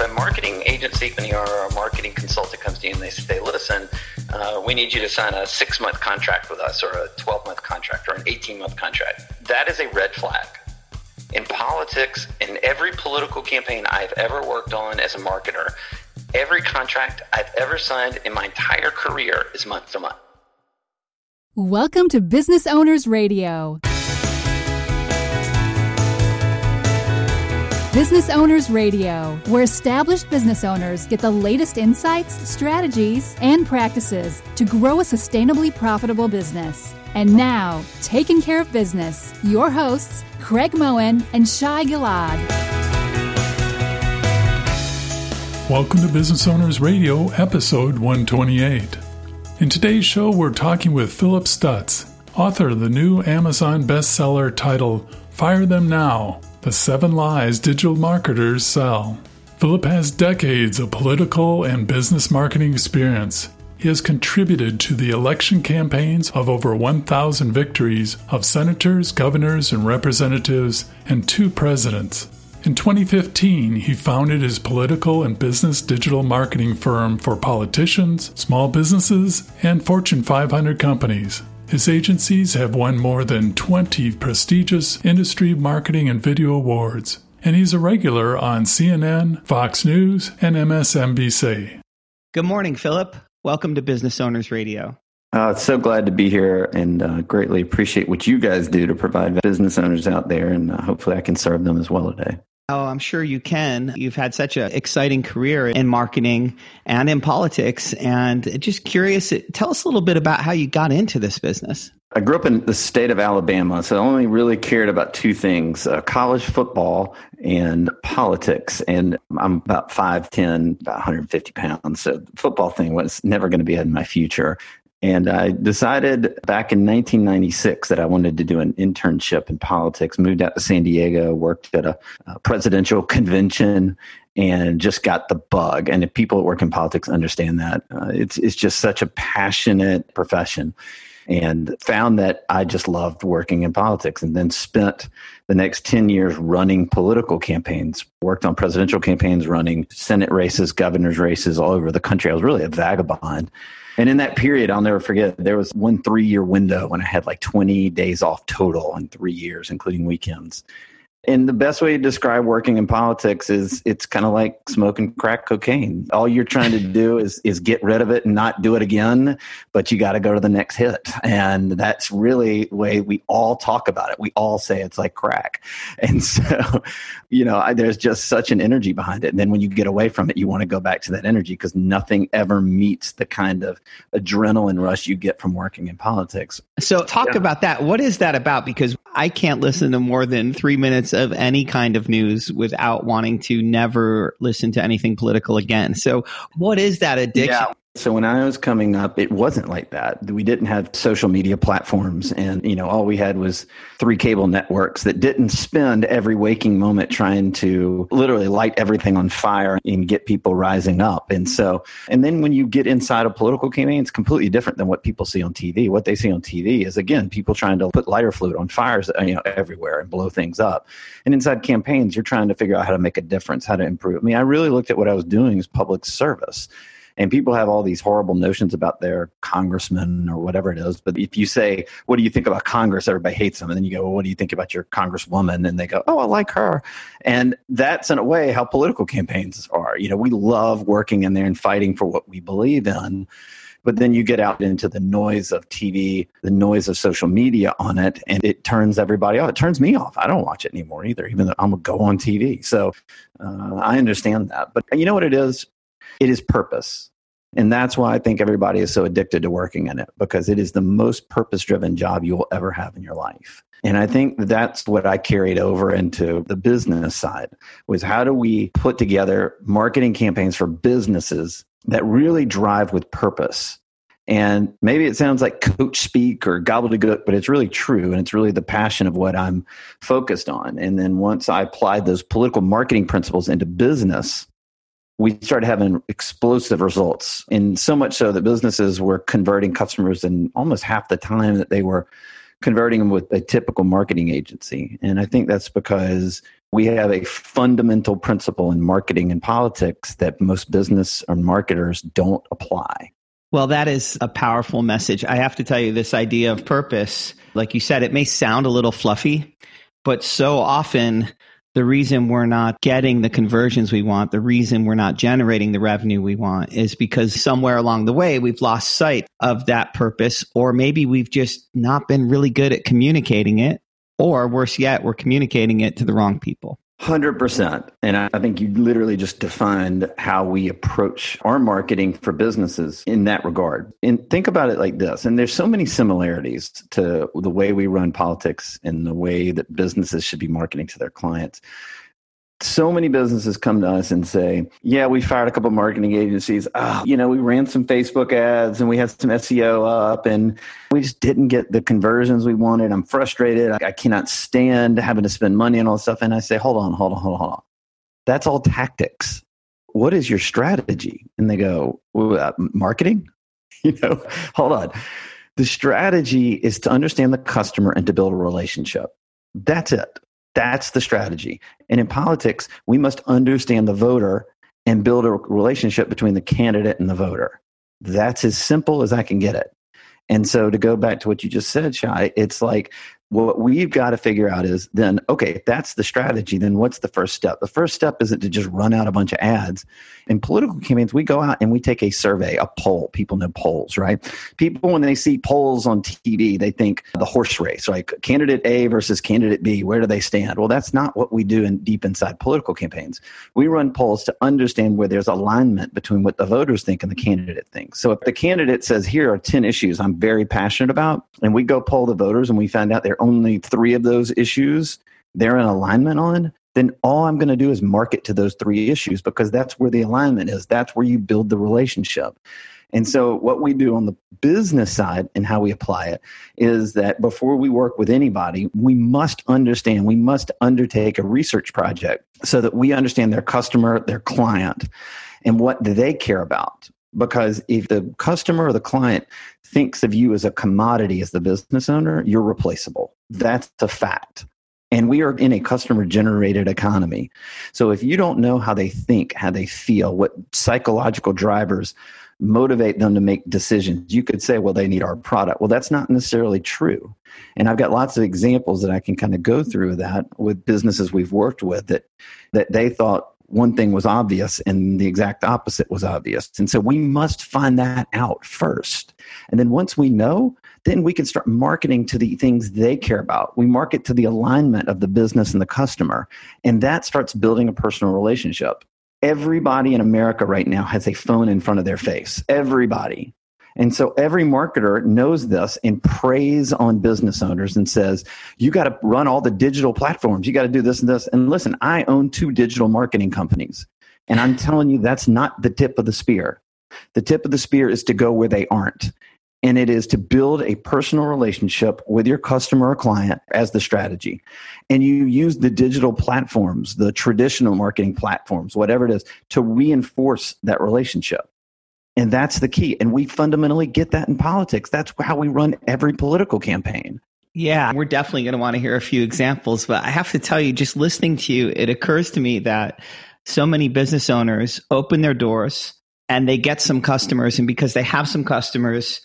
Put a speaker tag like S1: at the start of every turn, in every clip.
S1: a marketing agency or a marketing consultant comes to you and they say, listen, uh, we need you to sign a six month contract with us or a 12 month contract or an 18 month contract, that is a red flag. In politics, in every political campaign I've ever worked on as a marketer, every contract I've ever signed in my entire career is month to month.
S2: Welcome to Business Owners Radio. Business Owners Radio, where established business owners get the latest insights, strategies, and practices to grow a sustainably profitable business. And now, taking care of business, your hosts, Craig Moen and Shai Gilad.
S3: Welcome to Business Owners Radio, episode 128. In today's show, we're talking with Philip Stutz, author of the new Amazon bestseller titled Fire Them Now the Seven Lies Digital Marketers Sell. Philip has decades of political and business marketing experience. He has contributed to the election campaigns of over 1,000 victories of senators, governors, and representatives, and two presidents. In 2015, he founded his political and business digital marketing firm for politicians, small businesses, and Fortune 500 companies. His agencies have won more than 20 prestigious industry marketing and video awards, and he's a regular on CNN, Fox News, and MSNBC.
S4: Good morning, Philip. Welcome to Business Owners Radio.
S5: Uh, so glad to be here and uh, greatly appreciate what you guys do to provide business owners out there. And uh, hopefully, I can serve them as well today.
S4: Oh, I'm sure you can. You've had such an exciting career in marketing and in politics. And just curious, tell us a little bit about how you got into this business.
S5: I grew up in the state of Alabama, so I only really cared about two things uh, college football and politics. And I'm about 5'10, about 150 pounds. So the football thing was never going to be in my future. And I decided back in 1996 that I wanted to do an internship in politics. Moved out to San Diego, worked at a, a presidential convention, and just got the bug. And if people that work in politics understand that, uh, it's it's just such a passionate profession. And found that I just loved working in politics, and then spent the next 10 years running political campaigns, worked on presidential campaigns, running Senate races, governor's races all over the country. I was really a vagabond and in that period, I'll never forget, there was one three year window when I had like 20 days off total in three years, including weekends. And the best way to describe working in politics is it's kind of like smoking crack cocaine. All you're trying to do is is get rid of it and not do it again, but you got to go to the next hit. And that's really the way we all talk about it. We all say it's like crack. And so, you know, I, there's just such an energy behind it. And then when you get away from it, you want to go back to that energy because nothing ever meets the kind of adrenaline rush you get from working in politics.
S4: So, talk yeah. about that. What is that about? Because I can't listen to more than three minutes of any kind of news without wanting to never listen to anything political again. So, what is that addiction?
S5: Yeah. So when I was coming up, it wasn't like that. We didn't have social media platforms and, you know, all we had was three cable networks that didn't spend every waking moment trying to literally light everything on fire and get people rising up. And so, and then when you get inside a political campaign, it's completely different than what people see on TV. What they see on TV is again, people trying to put lighter fluid on fires, uh, you know, everywhere and blow things up. And inside campaigns, you're trying to figure out how to make a difference, how to improve. I mean, I really looked at what I was doing as public service. And people have all these horrible notions about their congressman or whatever it is. But if you say, What do you think about Congress? Everybody hates them. And then you go, Well, what do you think about your congresswoman? And they go, Oh, I like her. And that's in a way how political campaigns are. You know, we love working in there and fighting for what we believe in. But then you get out into the noise of TV, the noise of social media on it, and it turns everybody off. It turns me off. I don't watch it anymore either, even though I'm going to go on TV. So uh, I understand that. But you know what it is? It is purpose. And that's why I think everybody is so addicted to working in it because it is the most purpose driven job you will ever have in your life. And I think that's what I carried over into the business side was how do we put together marketing campaigns for businesses that really drive with purpose? And maybe it sounds like coach speak or gobbledygook, but it's really true. And it's really the passion of what I'm focused on. And then once I applied those political marketing principles into business, we started having explosive results. And so much so that businesses were converting customers in almost half the time that they were converting them with a typical marketing agency. And I think that's because we have a fundamental principle in marketing and politics that most business or marketers don't apply.
S4: Well, that is a powerful message. I have to tell you, this idea of purpose, like you said, it may sound a little fluffy, but so often the reason we're not getting the conversions we want, the reason we're not generating the revenue we want is because somewhere along the way we've lost sight of that purpose, or maybe we've just not been really good at communicating it, or worse yet, we're communicating it to the wrong people.
S5: 100%. And I think you literally just defined how we approach our marketing for businesses in that regard. And think about it like this. And there's so many similarities to the way we run politics and the way that businesses should be marketing to their clients so many businesses come to us and say, "Yeah, we fired a couple marketing agencies. Oh, you know, we ran some Facebook ads and we had some SEO up, and we just didn't get the conversions we wanted. I'm frustrated. I, I cannot stand having to spend money and all this stuff." And I say, "Hold on, hold on, hold on, hold on. That's all tactics. What is your strategy?" And they go, well, uh, "Marketing." you know, hold on. The strategy is to understand the customer and to build a relationship. That's it. That's the strategy. And in politics, we must understand the voter and build a relationship between the candidate and the voter. That's as simple as I can get it. And so to go back to what you just said, Shai, it's like what we've got to figure out is then okay if that's the strategy then what's the first step? The first step isn't to just run out a bunch of ads. In political campaigns we go out and we take a survey a poll. People know polls right? People when they see polls on tv they think the horse race like candidate a versus candidate b where do they stand? Well that's not what we do in deep inside political campaigns. We run polls to understand where there's alignment between what the voters think and the candidate thinks. So if the candidate says here are 10 issues i'm very passionate about and we go poll the voters and we find out they're only three of those issues they're in alignment on, then all I'm going to do is market to those three issues because that's where the alignment is. That's where you build the relationship. And so, what we do on the business side and how we apply it is that before we work with anybody, we must understand, we must undertake a research project so that we understand their customer, their client, and what do they care about because if the customer or the client thinks of you as a commodity as the business owner, you're replaceable. That's a fact. And we are in a customer generated economy. So if you don't know how they think, how they feel, what psychological drivers motivate them to make decisions, you could say, well, they need our product. Well, that's not necessarily true. And I've got lots of examples that I can kind of go through that with businesses we've worked with that that they thought one thing was obvious and the exact opposite was obvious. And so we must find that out first. And then once we know, then we can start marketing to the things they care about. We market to the alignment of the business and the customer. And that starts building a personal relationship. Everybody in America right now has a phone in front of their face. Everybody. And so every marketer knows this and preys on business owners and says, you got to run all the digital platforms. You got to do this and this. And listen, I own two digital marketing companies. And I'm telling you, that's not the tip of the spear. The tip of the spear is to go where they aren't. And it is to build a personal relationship with your customer or client as the strategy. And you use the digital platforms, the traditional marketing platforms, whatever it is, to reinforce that relationship. And that's the key. And we fundamentally get that in politics. That's how we run every political campaign.
S4: Yeah, we're definitely going to want to hear a few examples. But I have to tell you, just listening to you, it occurs to me that so many business owners open their doors and they get some customers. And because they have some customers,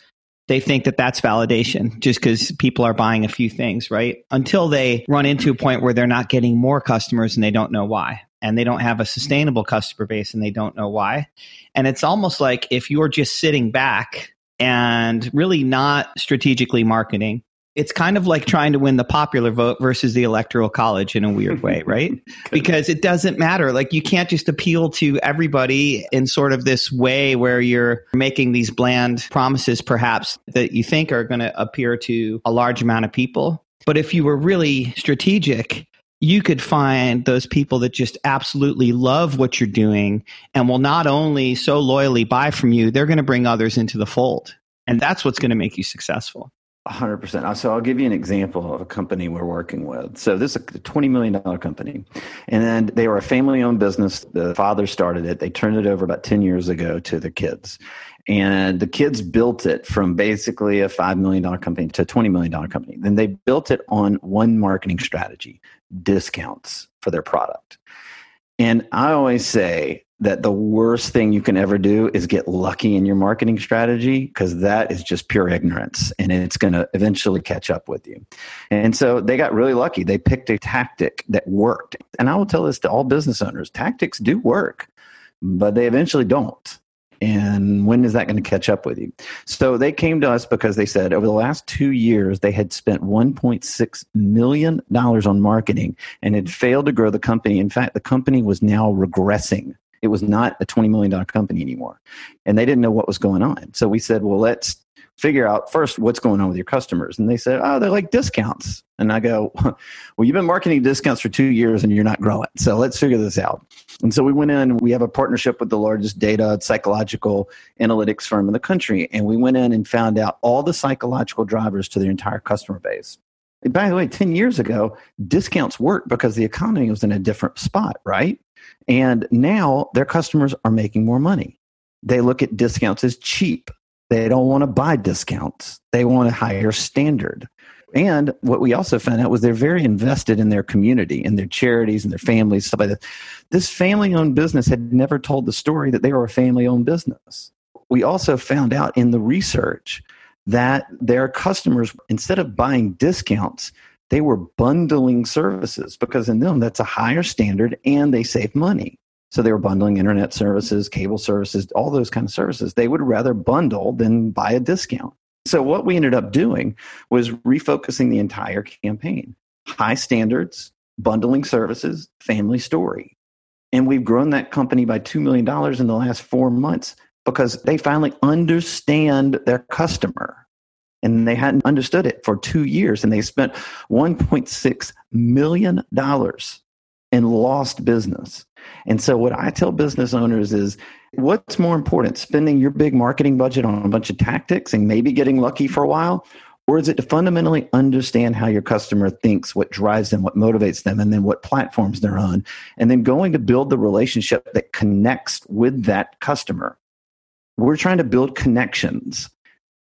S4: they think that that's validation just because people are buying a few things, right? Until they run into a point where they're not getting more customers and they don't know why and they don't have a sustainable customer base and they don't know why. And it's almost like if you're just sitting back and really not strategically marketing, it's kind of like trying to win the popular vote versus the electoral college in a weird way, right? because it doesn't matter. Like you can't just appeal to everybody in sort of this way where you're making these bland promises, perhaps that you think are going to appear to a large amount of people. But if you were really strategic, you could find those people that just absolutely love what you're doing and will not only so loyally buy from you, they're going to bring others into the fold. And that's what's going to make you successful.
S5: 100%. Uh, so I'll give you an example of a company we're working with. So this is a $20 million company. And then they were a family owned business. The father started it. They turned it over about 10 years ago to the kids. And the kids built it from basically a $5 million company to a $20 million company. Then they built it on one marketing strategy discounts for their product. And I always say that the worst thing you can ever do is get lucky in your marketing strategy because that is just pure ignorance and it's going to eventually catch up with you. And so they got really lucky. They picked a tactic that worked. And I will tell this to all business owners tactics do work, but they eventually don't. And when is that going to catch up with you? So they came to us because they said over the last two years, they had spent $1.6 million on marketing and had failed to grow the company. In fact, the company was now regressing it was not a $20 million company anymore. And they didn't know what was going on. So we said, well, let's figure out first what's going on with your customers. And they said, oh, they're like discounts. And I go, well, you've been marketing discounts for two years and you're not growing. So let's figure this out. And so we went in, we have a partnership with the largest data psychological analytics firm in the country. And we went in and found out all the psychological drivers to their entire customer base. And by the way, 10 years ago, discounts worked because the economy was in a different spot, right? And now their customers are making more money. They look at discounts as cheap. They don't want to buy discounts. They want a higher standard. And what we also found out was they're very invested in their community and their charities and their families, stuff like that. This family owned business had never told the story that they were a family owned business. We also found out in the research that their customers, instead of buying discounts, they were bundling services because in them that's a higher standard and they save money. So they were bundling internet services, cable services, all those kind of services. They would rather bundle than buy a discount. So what we ended up doing was refocusing the entire campaign. High standards, bundling services, family story. And we've grown that company by $2 million in the last four months because they finally understand their customer and they hadn't understood it for two years and they spent $1.6 million in lost business. And so, what I tell business owners is what's more important, spending your big marketing budget on a bunch of tactics and maybe getting lucky for a while? Or is it to fundamentally understand how your customer thinks, what drives them, what motivates them, and then what platforms they're on? And then going to build the relationship that connects with that customer. We're trying to build connections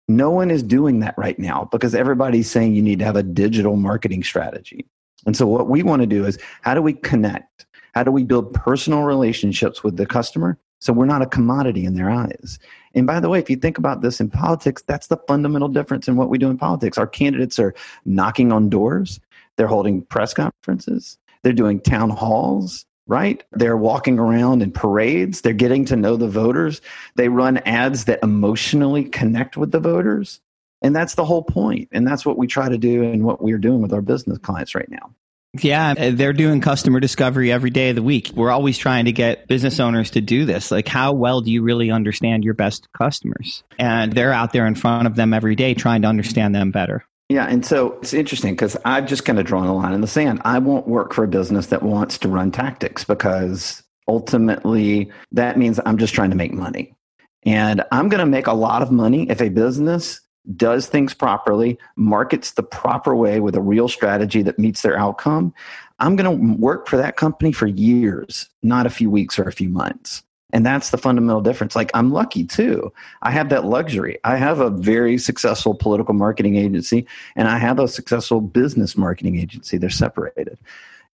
S5: no one is doing that right now because everybody's saying you need to have a digital marketing strategy. And so, what we want to do is how do we connect? How do we build personal relationships with the customer so we're not a commodity in their eyes? And by the way, if you think about this in politics, that's the fundamental difference in what we do in politics. Our candidates are knocking on doors, they're holding press conferences, they're doing town halls, right? They're walking around in parades. They're getting to know the voters. They run ads that emotionally connect with the voters. And that's the whole point. And that's what we try to do and what we're doing with our business clients right now.
S4: Yeah, they're doing customer discovery every day of the week. We're always trying to get business owners to do this. Like, how well do you really understand your best customers? And they're out there in front of them every day trying to understand them better.
S5: Yeah, and so it's interesting because I've just kind of drawn a line in the sand. I won't work for a business that wants to run tactics because ultimately that means I'm just trying to make money. And I'm going to make a lot of money if a business does things properly, markets the proper way with a real strategy that meets their outcome. I'm going to work for that company for years, not a few weeks or a few months. And that's the fundamental difference. Like, I'm lucky too. I have that luxury. I have a very successful political marketing agency and I have a successful business marketing agency. They're separated.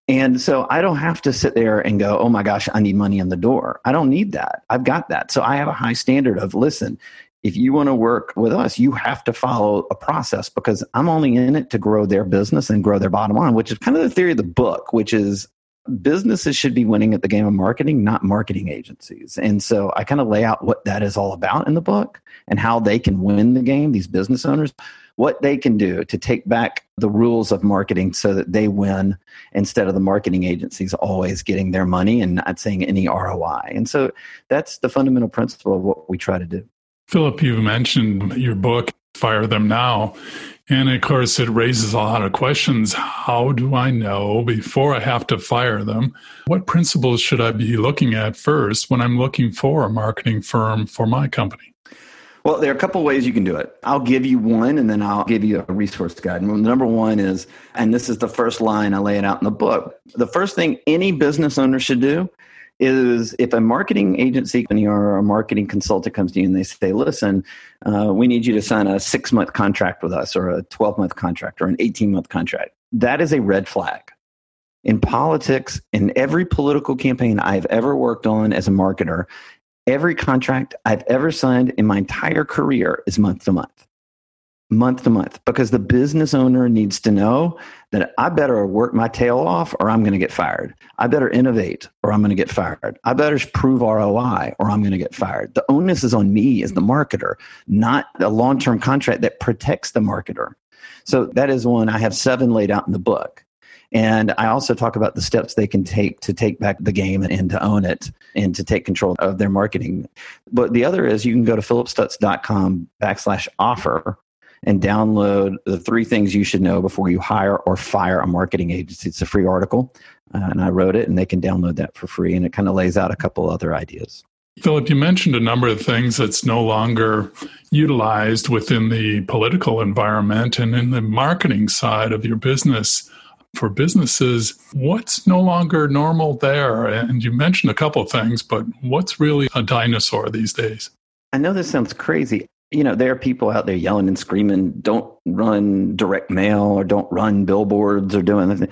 S5: And so I don't have to sit there and go, oh my gosh, I need money in the door. I don't need that. I've got that. So I have a high standard of listen, if you want to work with us, you have to follow a process because I'm only in it to grow their business and grow their bottom line, which is kind of the theory of the book, which is businesses should be winning at the game of marketing, not marketing agencies. And so I kind of lay out what that is all about in the book and how they can win the game, these business owners, what they can do to take back the rules of marketing so that they win instead of the marketing agencies always getting their money and not seeing any ROI. And so that's the fundamental principle of what we try to do.
S3: Philip, you mentioned your book, Fire Them Now. And of course, it raises a lot of questions. How do I know before I have to fire them? What principles should I be looking at first when I'm looking for a marketing firm for my company?
S5: Well, there are a couple ways you can do it. I'll give you one and then I'll give you a resource guide. And number one is, and this is the first line I lay it out in the book. The first thing any business owner should do is if a marketing agency or a marketing consultant comes to you and they say, listen, uh, we need you to sign a six month contract with us or a 12 month contract or an 18 month contract, that is a red flag. In politics, in every political campaign I've ever worked on as a marketer, every contract I've ever signed in my entire career is month to month month to month because the business owner needs to know that I better work my tail off or I'm going to get fired. I better innovate or I'm going to get fired. I better prove ROI or I'm going to get fired. The onus is on me as the marketer, not a long term contract that protects the marketer. So that is one. I have seven laid out in the book. And I also talk about the steps they can take to take back the game and, to own it and to take control of their marketing. But the other is you can go to philipstutz.com backslash offer and download the three things you should know before you hire or fire a marketing agency. It's a free article, uh, and I wrote it, and they can download that for free. And it kind of lays out a couple other ideas.
S3: Philip, you mentioned a number of things that's no longer utilized within the political environment and in the marketing side of your business. For businesses, what's no longer normal there? And you mentioned a couple of things, but what's really a dinosaur these days?
S5: I know this sounds crazy you know, there are people out there yelling and screaming, don't run direct mail or don't run billboards or doing anything.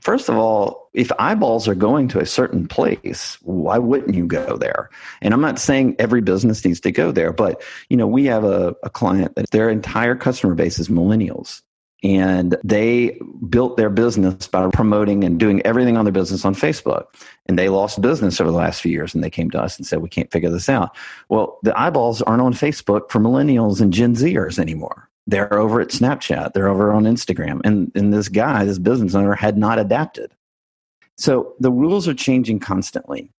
S5: First of all, if eyeballs are going to a certain place, why wouldn't you go there? And I'm not saying every business needs to go there, but you know, we have a, a client that their entire customer base is millennials and they built their business by promoting and doing everything on their business on Facebook. And they lost business over the last few years and they came to us and said, We can't figure this out. Well, the eyeballs aren't on Facebook for millennials and Gen Zers anymore. They're over at Snapchat, they're over on Instagram. And, and this guy, this business owner, had not adapted. So the rules are changing constantly.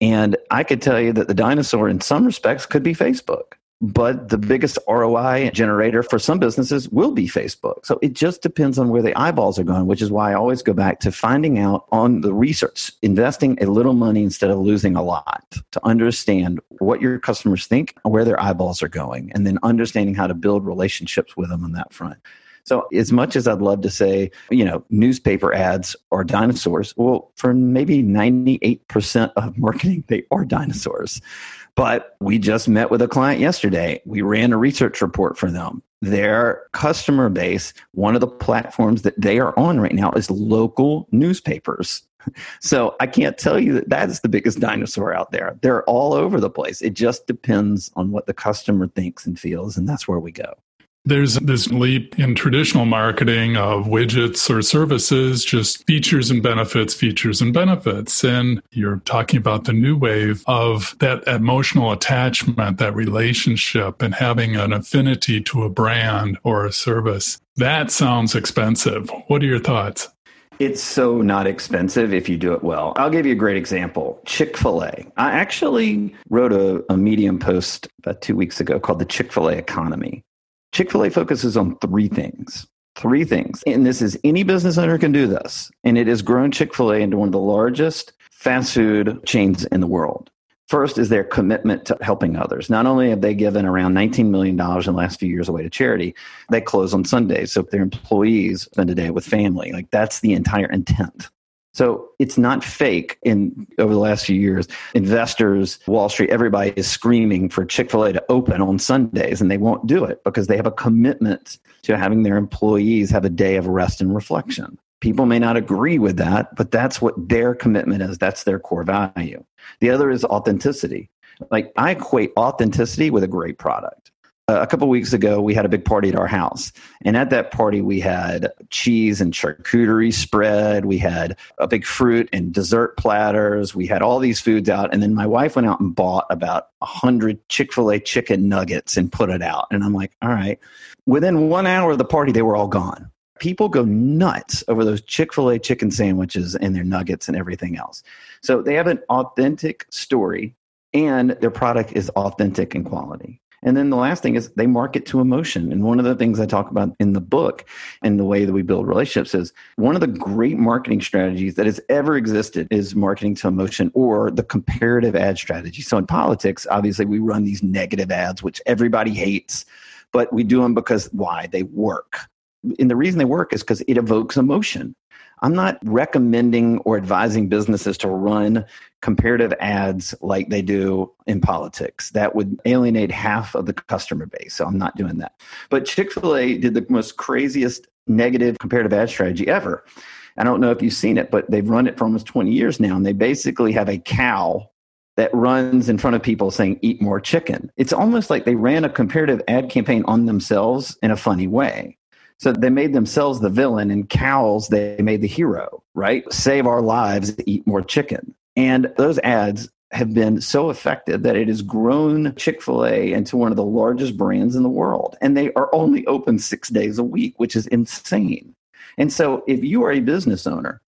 S5: And I could tell you that the dinosaur, in some respects, could be Facebook but the biggest ROI generator for some businesses will be Facebook. So it just depends on where the eyeballs are going, which is why I always go back to finding out on the research, investing a little money instead of losing a lot to understand what your customers think, where their eyeballs are going, and then understanding how to build relationships with them on that front. So, as much as I'd love to say, you know, newspaper ads are dinosaurs, well, for maybe 98% of marketing, they are dinosaurs. But we just met with a client yesterday. We ran a research report for them. Their customer base, one of the platforms that they are on right now is local newspapers. So I can't tell you that that is the biggest dinosaur out there. They're all over the place. It just depends on what the customer thinks and feels, and that's where we go.
S3: There's this leap in traditional marketing of widgets or services, just features and benefits, features and benefits. And you're talking about the new wave of that emotional attachment, that relationship, and having an affinity to a brand or a service. That sounds expensive. What are your thoughts?
S5: It's so not expensive if you do it well. I'll give you a great example Chick fil A. I actually wrote a, a Medium post about two weeks ago called The Chick fil A Economy. Chick fil A focuses on three things. Three things. And this is any business owner can do this. And it has grown Chick fil A into one of the largest fast food chains in the world. First is their commitment to helping others. Not only have they given around $19 million in the last few years away to charity, they close on Sundays. So their employees spend a day with family. Like that's the entire intent so it's not fake. In over the last few years, investors, Wall Street, everybody is screaming for Chick Fil A to open on Sundays, and they won't do it because they have a commitment to having their employees have a day of rest and reflection. People may not agree with that, but that's what their commitment is. That's their core value. The other is authenticity. Like I equate authenticity with a great product Uh, a couple weeks ago, we had a big party at our house. And at that party, we had cheese and charcuterie spread. We had a big fruit and dessert platters. We had all these foods out. And then my wife went out and bought about 100 Chick fil A chicken nuggets and put it out. And I'm like, all right. Within one hour of the party, they were all gone. People go nuts over those Chick fil A chicken sandwiches and their nuggets and everything else. So they have an authentic story and their product is authentic in quality. And then the last thing is they market to emotion. And one of the things I talk about in the book and the way that we build relationships is one of the great marketing strategies that has ever existed is marketing to emotion or the comparative ad strategy. So in politics, obviously we run these negative ads, which everybody hates, but we do them because why? They work. And the reason they work is because it evokes emotion. I'm not recommending or advising businesses to run comparative ads like they do in politics. That would alienate half of the customer base. So I'm not doing that. But Chick fil A did the most craziest negative comparative ad strategy ever. I don't know if you've seen it, but they've run it for almost 20 years now. And they basically have a cow that runs in front of people saying, eat more chicken. It's almost like they ran a comparative ad campaign on themselves in a funny way. So they made themselves the villain and cows, they made the hero, right? Save our lives, eat more chicken. And those ads have been so effective that it has grown Chick fil A into one of the largest brands in the world. And they are only open six days a week, which is insane. And so if you are a business owner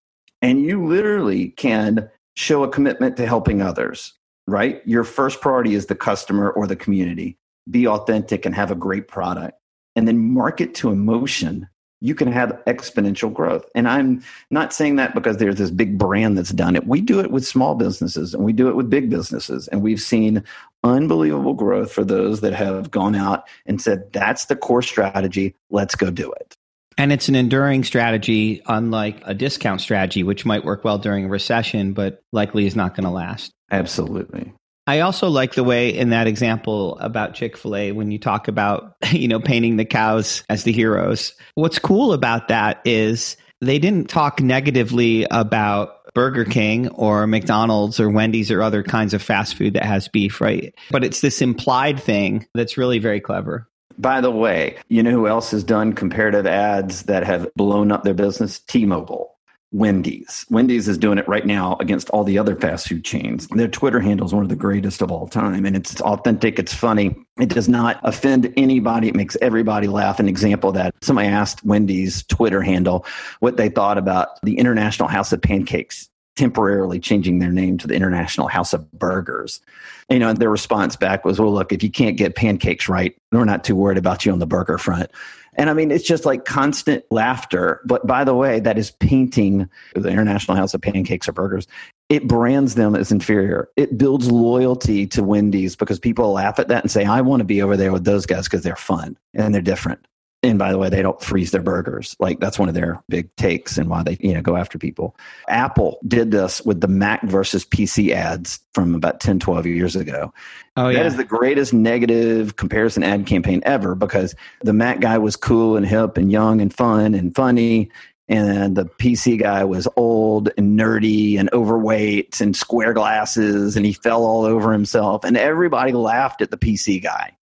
S5: and you literally can show a commitment to helping others, right? Your first priority is the customer or the community. Be authentic and have a great product and then market to emotion, you can have exponential growth. And I'm not saying that because there's this big brand that's done it. We do it with small businesses and we do it with big businesses. And we've seen unbelievable growth for those that have gone out and said, that's the core strategy. Let's go do it.
S4: And it's an enduring strategy, unlike a discount strategy, which might work well during a recession, but likely is not going to last.
S5: Absolutely.
S4: I also like the way in that example about Chick fil A when you talk about, you know, painting the cows as the heroes. What's cool about that is they didn't talk negatively about Burger King or McDonald's or Wendy's or other kinds of fast food that has beef, right? But it's this implied thing that's really very clever.
S5: By the way, you know who else has done comparative ads that have blown up their business? T Mobile. Wendy's. Wendy's is doing it right now against all the other fast food chains. Their Twitter handle is one of the greatest of all time, and it's authentic, it's funny. It does not offend anybody. It makes everybody laugh. An example of that somebody asked Wendy's Twitter handle what they thought about the International House of Pancakes temporarily changing their name to the International House of Burgers. You know, their response back was, well, look, if you can't get pancakes right, we're not too worried about you on the burger front. And I mean, it's just like constant laughter. But by the way, that is painting the International House of Pancakes or Burgers. It brands them as inferior. It builds loyalty to Wendy's because people laugh at that and say, I want to be over there with those guys because they're fun and they're different and by the way, they don't freeze their burgers. Like that's one of their big takes and why they, you know, go after people. Apple did this with the Mac versus PC ads from about 10, 12 years ago. Oh, yeah. That is the greatest negative comparison ad campaign ever because the Mac guy was cool and hip and young and fun and funny. And the PC guy was old and nerdy and overweight and square glasses and he fell all over himself. And everybody laughed at the PC guy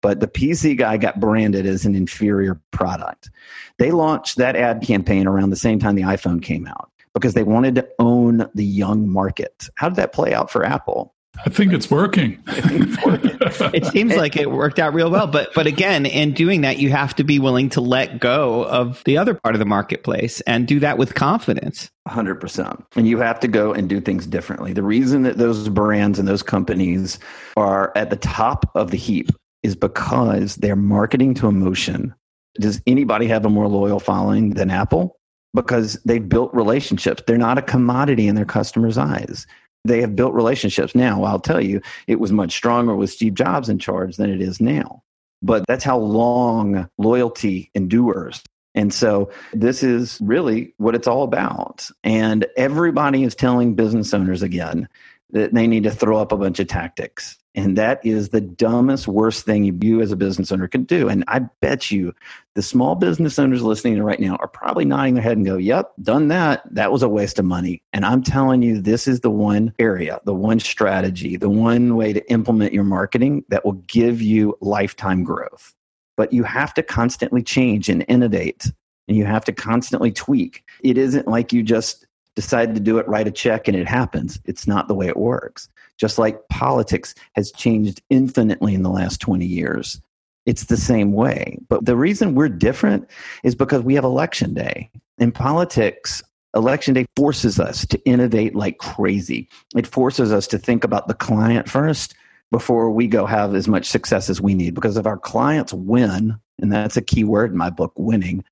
S5: but the PC guy got branded as an inferior product. They launched that ad campaign around the same time the iPhone came out because they wanted to own the young market. How did that play out for Apple?
S3: I think it's working. it's
S4: working. it seems like it worked out real well, but but again, in doing that, you have to be willing to let go of the other part of the marketplace and do that with confidence.
S5: 100%. And you have to go and do things differently. The reason that those brands and those companies are at the top of the heap is because they're marketing to emotion. Does anybody have a more loyal following than Apple? Because they've built relationships. They're not a commodity in their customers' eyes. They have built relationships. Now, I'll tell you, it was much stronger with Steve Jobs in charge than it is now. But that's how long loyalty endures. And so this is really what it's all about. And everybody is telling business owners again that they need to throw up a bunch of tactics. And that is the dumbest, worst thing you as a business owner can do. And I bet you the small business owners listening right now are probably nodding their head and go, Yep, done that. That was a waste of money. And I'm telling you, this is the one area, the one strategy, the one way to implement your marketing that will give you lifetime growth. But you have to constantly change and innovate and you have to constantly tweak. It isn't like you just decide to do it, write a check, and it happens. It's not the way it works. Just like politics has changed infinitely in the last 20 years. It's the same way. But the reason we're different is because we have election day. In politics, election day forces us to innovate like crazy. It forces us to think about the client first before we go have as much success as we need. Because if our clients win, and that's a key word in my book, winning,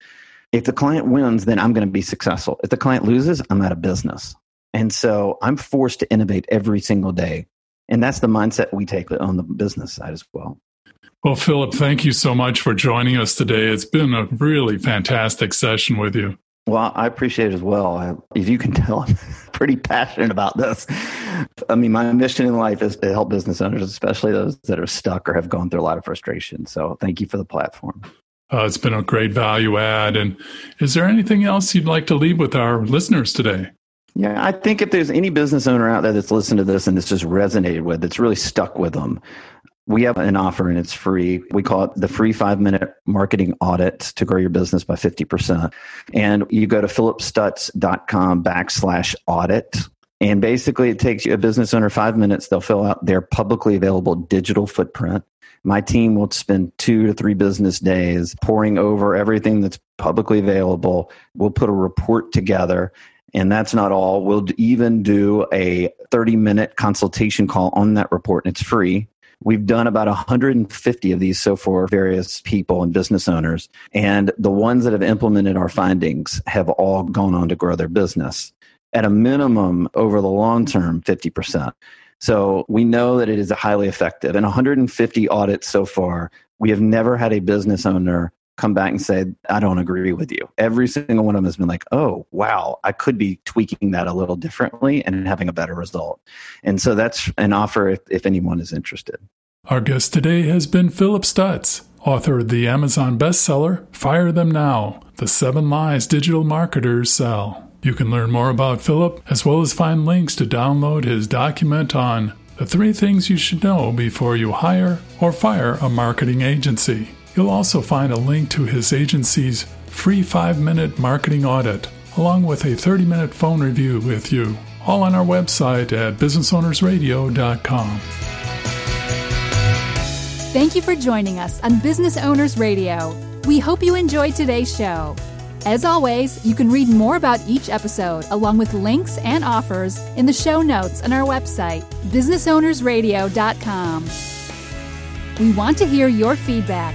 S5: if the client wins, then I'm going to be successful. If the client loses, I'm out of business. And so I'm forced to innovate every single day. And that's the mindset we take on the business side as well.
S3: Well, Philip, thank you so much for joining us today. It's been a really fantastic session with you.
S5: Well, I appreciate it as well. I, if you can tell, I'm pretty passionate about this. I mean, my mission in life is to help business owners, especially those that are stuck or have gone through a lot of frustration. So thank you for the platform.
S3: Uh, it's been a great value add. And is there anything else you'd like to leave with our listeners today?
S5: Yeah, I think if there's any business owner out there that's listened to this and it's just resonated with, it's really stuck with them. We have an offer and it's free. We call it the free five minute marketing audit to grow your business by 50%. And you go to philipstutz.com backslash audit. And basically, it takes you a business owner five minutes. They'll fill out their publicly available digital footprint. My team will spend two to three business days poring over everything that's publicly available. We'll put a report together and that's not all. We'll even do a 30 minute consultation call on that report, and it's free. We've done about 150 of these so far, various people and business owners. And the ones that have implemented our findings have all gone on to grow their business at a minimum over the long term, 50%. So we know that it is highly effective. In 150 audits so far, we have never had a business owner come back and say, I don't agree with you. Every single one of them has been like, oh, wow, I could be tweaking that a little differently and having a better result. And so that's an offer if, if anyone is interested.
S3: Our guest today has been Philip Stutz, author of the Amazon bestseller, Fire Them Now The Seven Lies Digital Marketers Sell. You can learn more about Philip as well as find links to download his document on the three things you should know before you hire or fire a marketing agency. You'll also find a link to his agency's free five minute marketing audit, along with a 30 minute phone review with you, all on our website at businessownersradio.com.
S2: Thank you for joining us on Business Owners Radio. We hope you enjoyed today's show. As always, you can read more about each episode along with links and offers in the show notes on our website, businessownersradio.com. We want to hear your feedback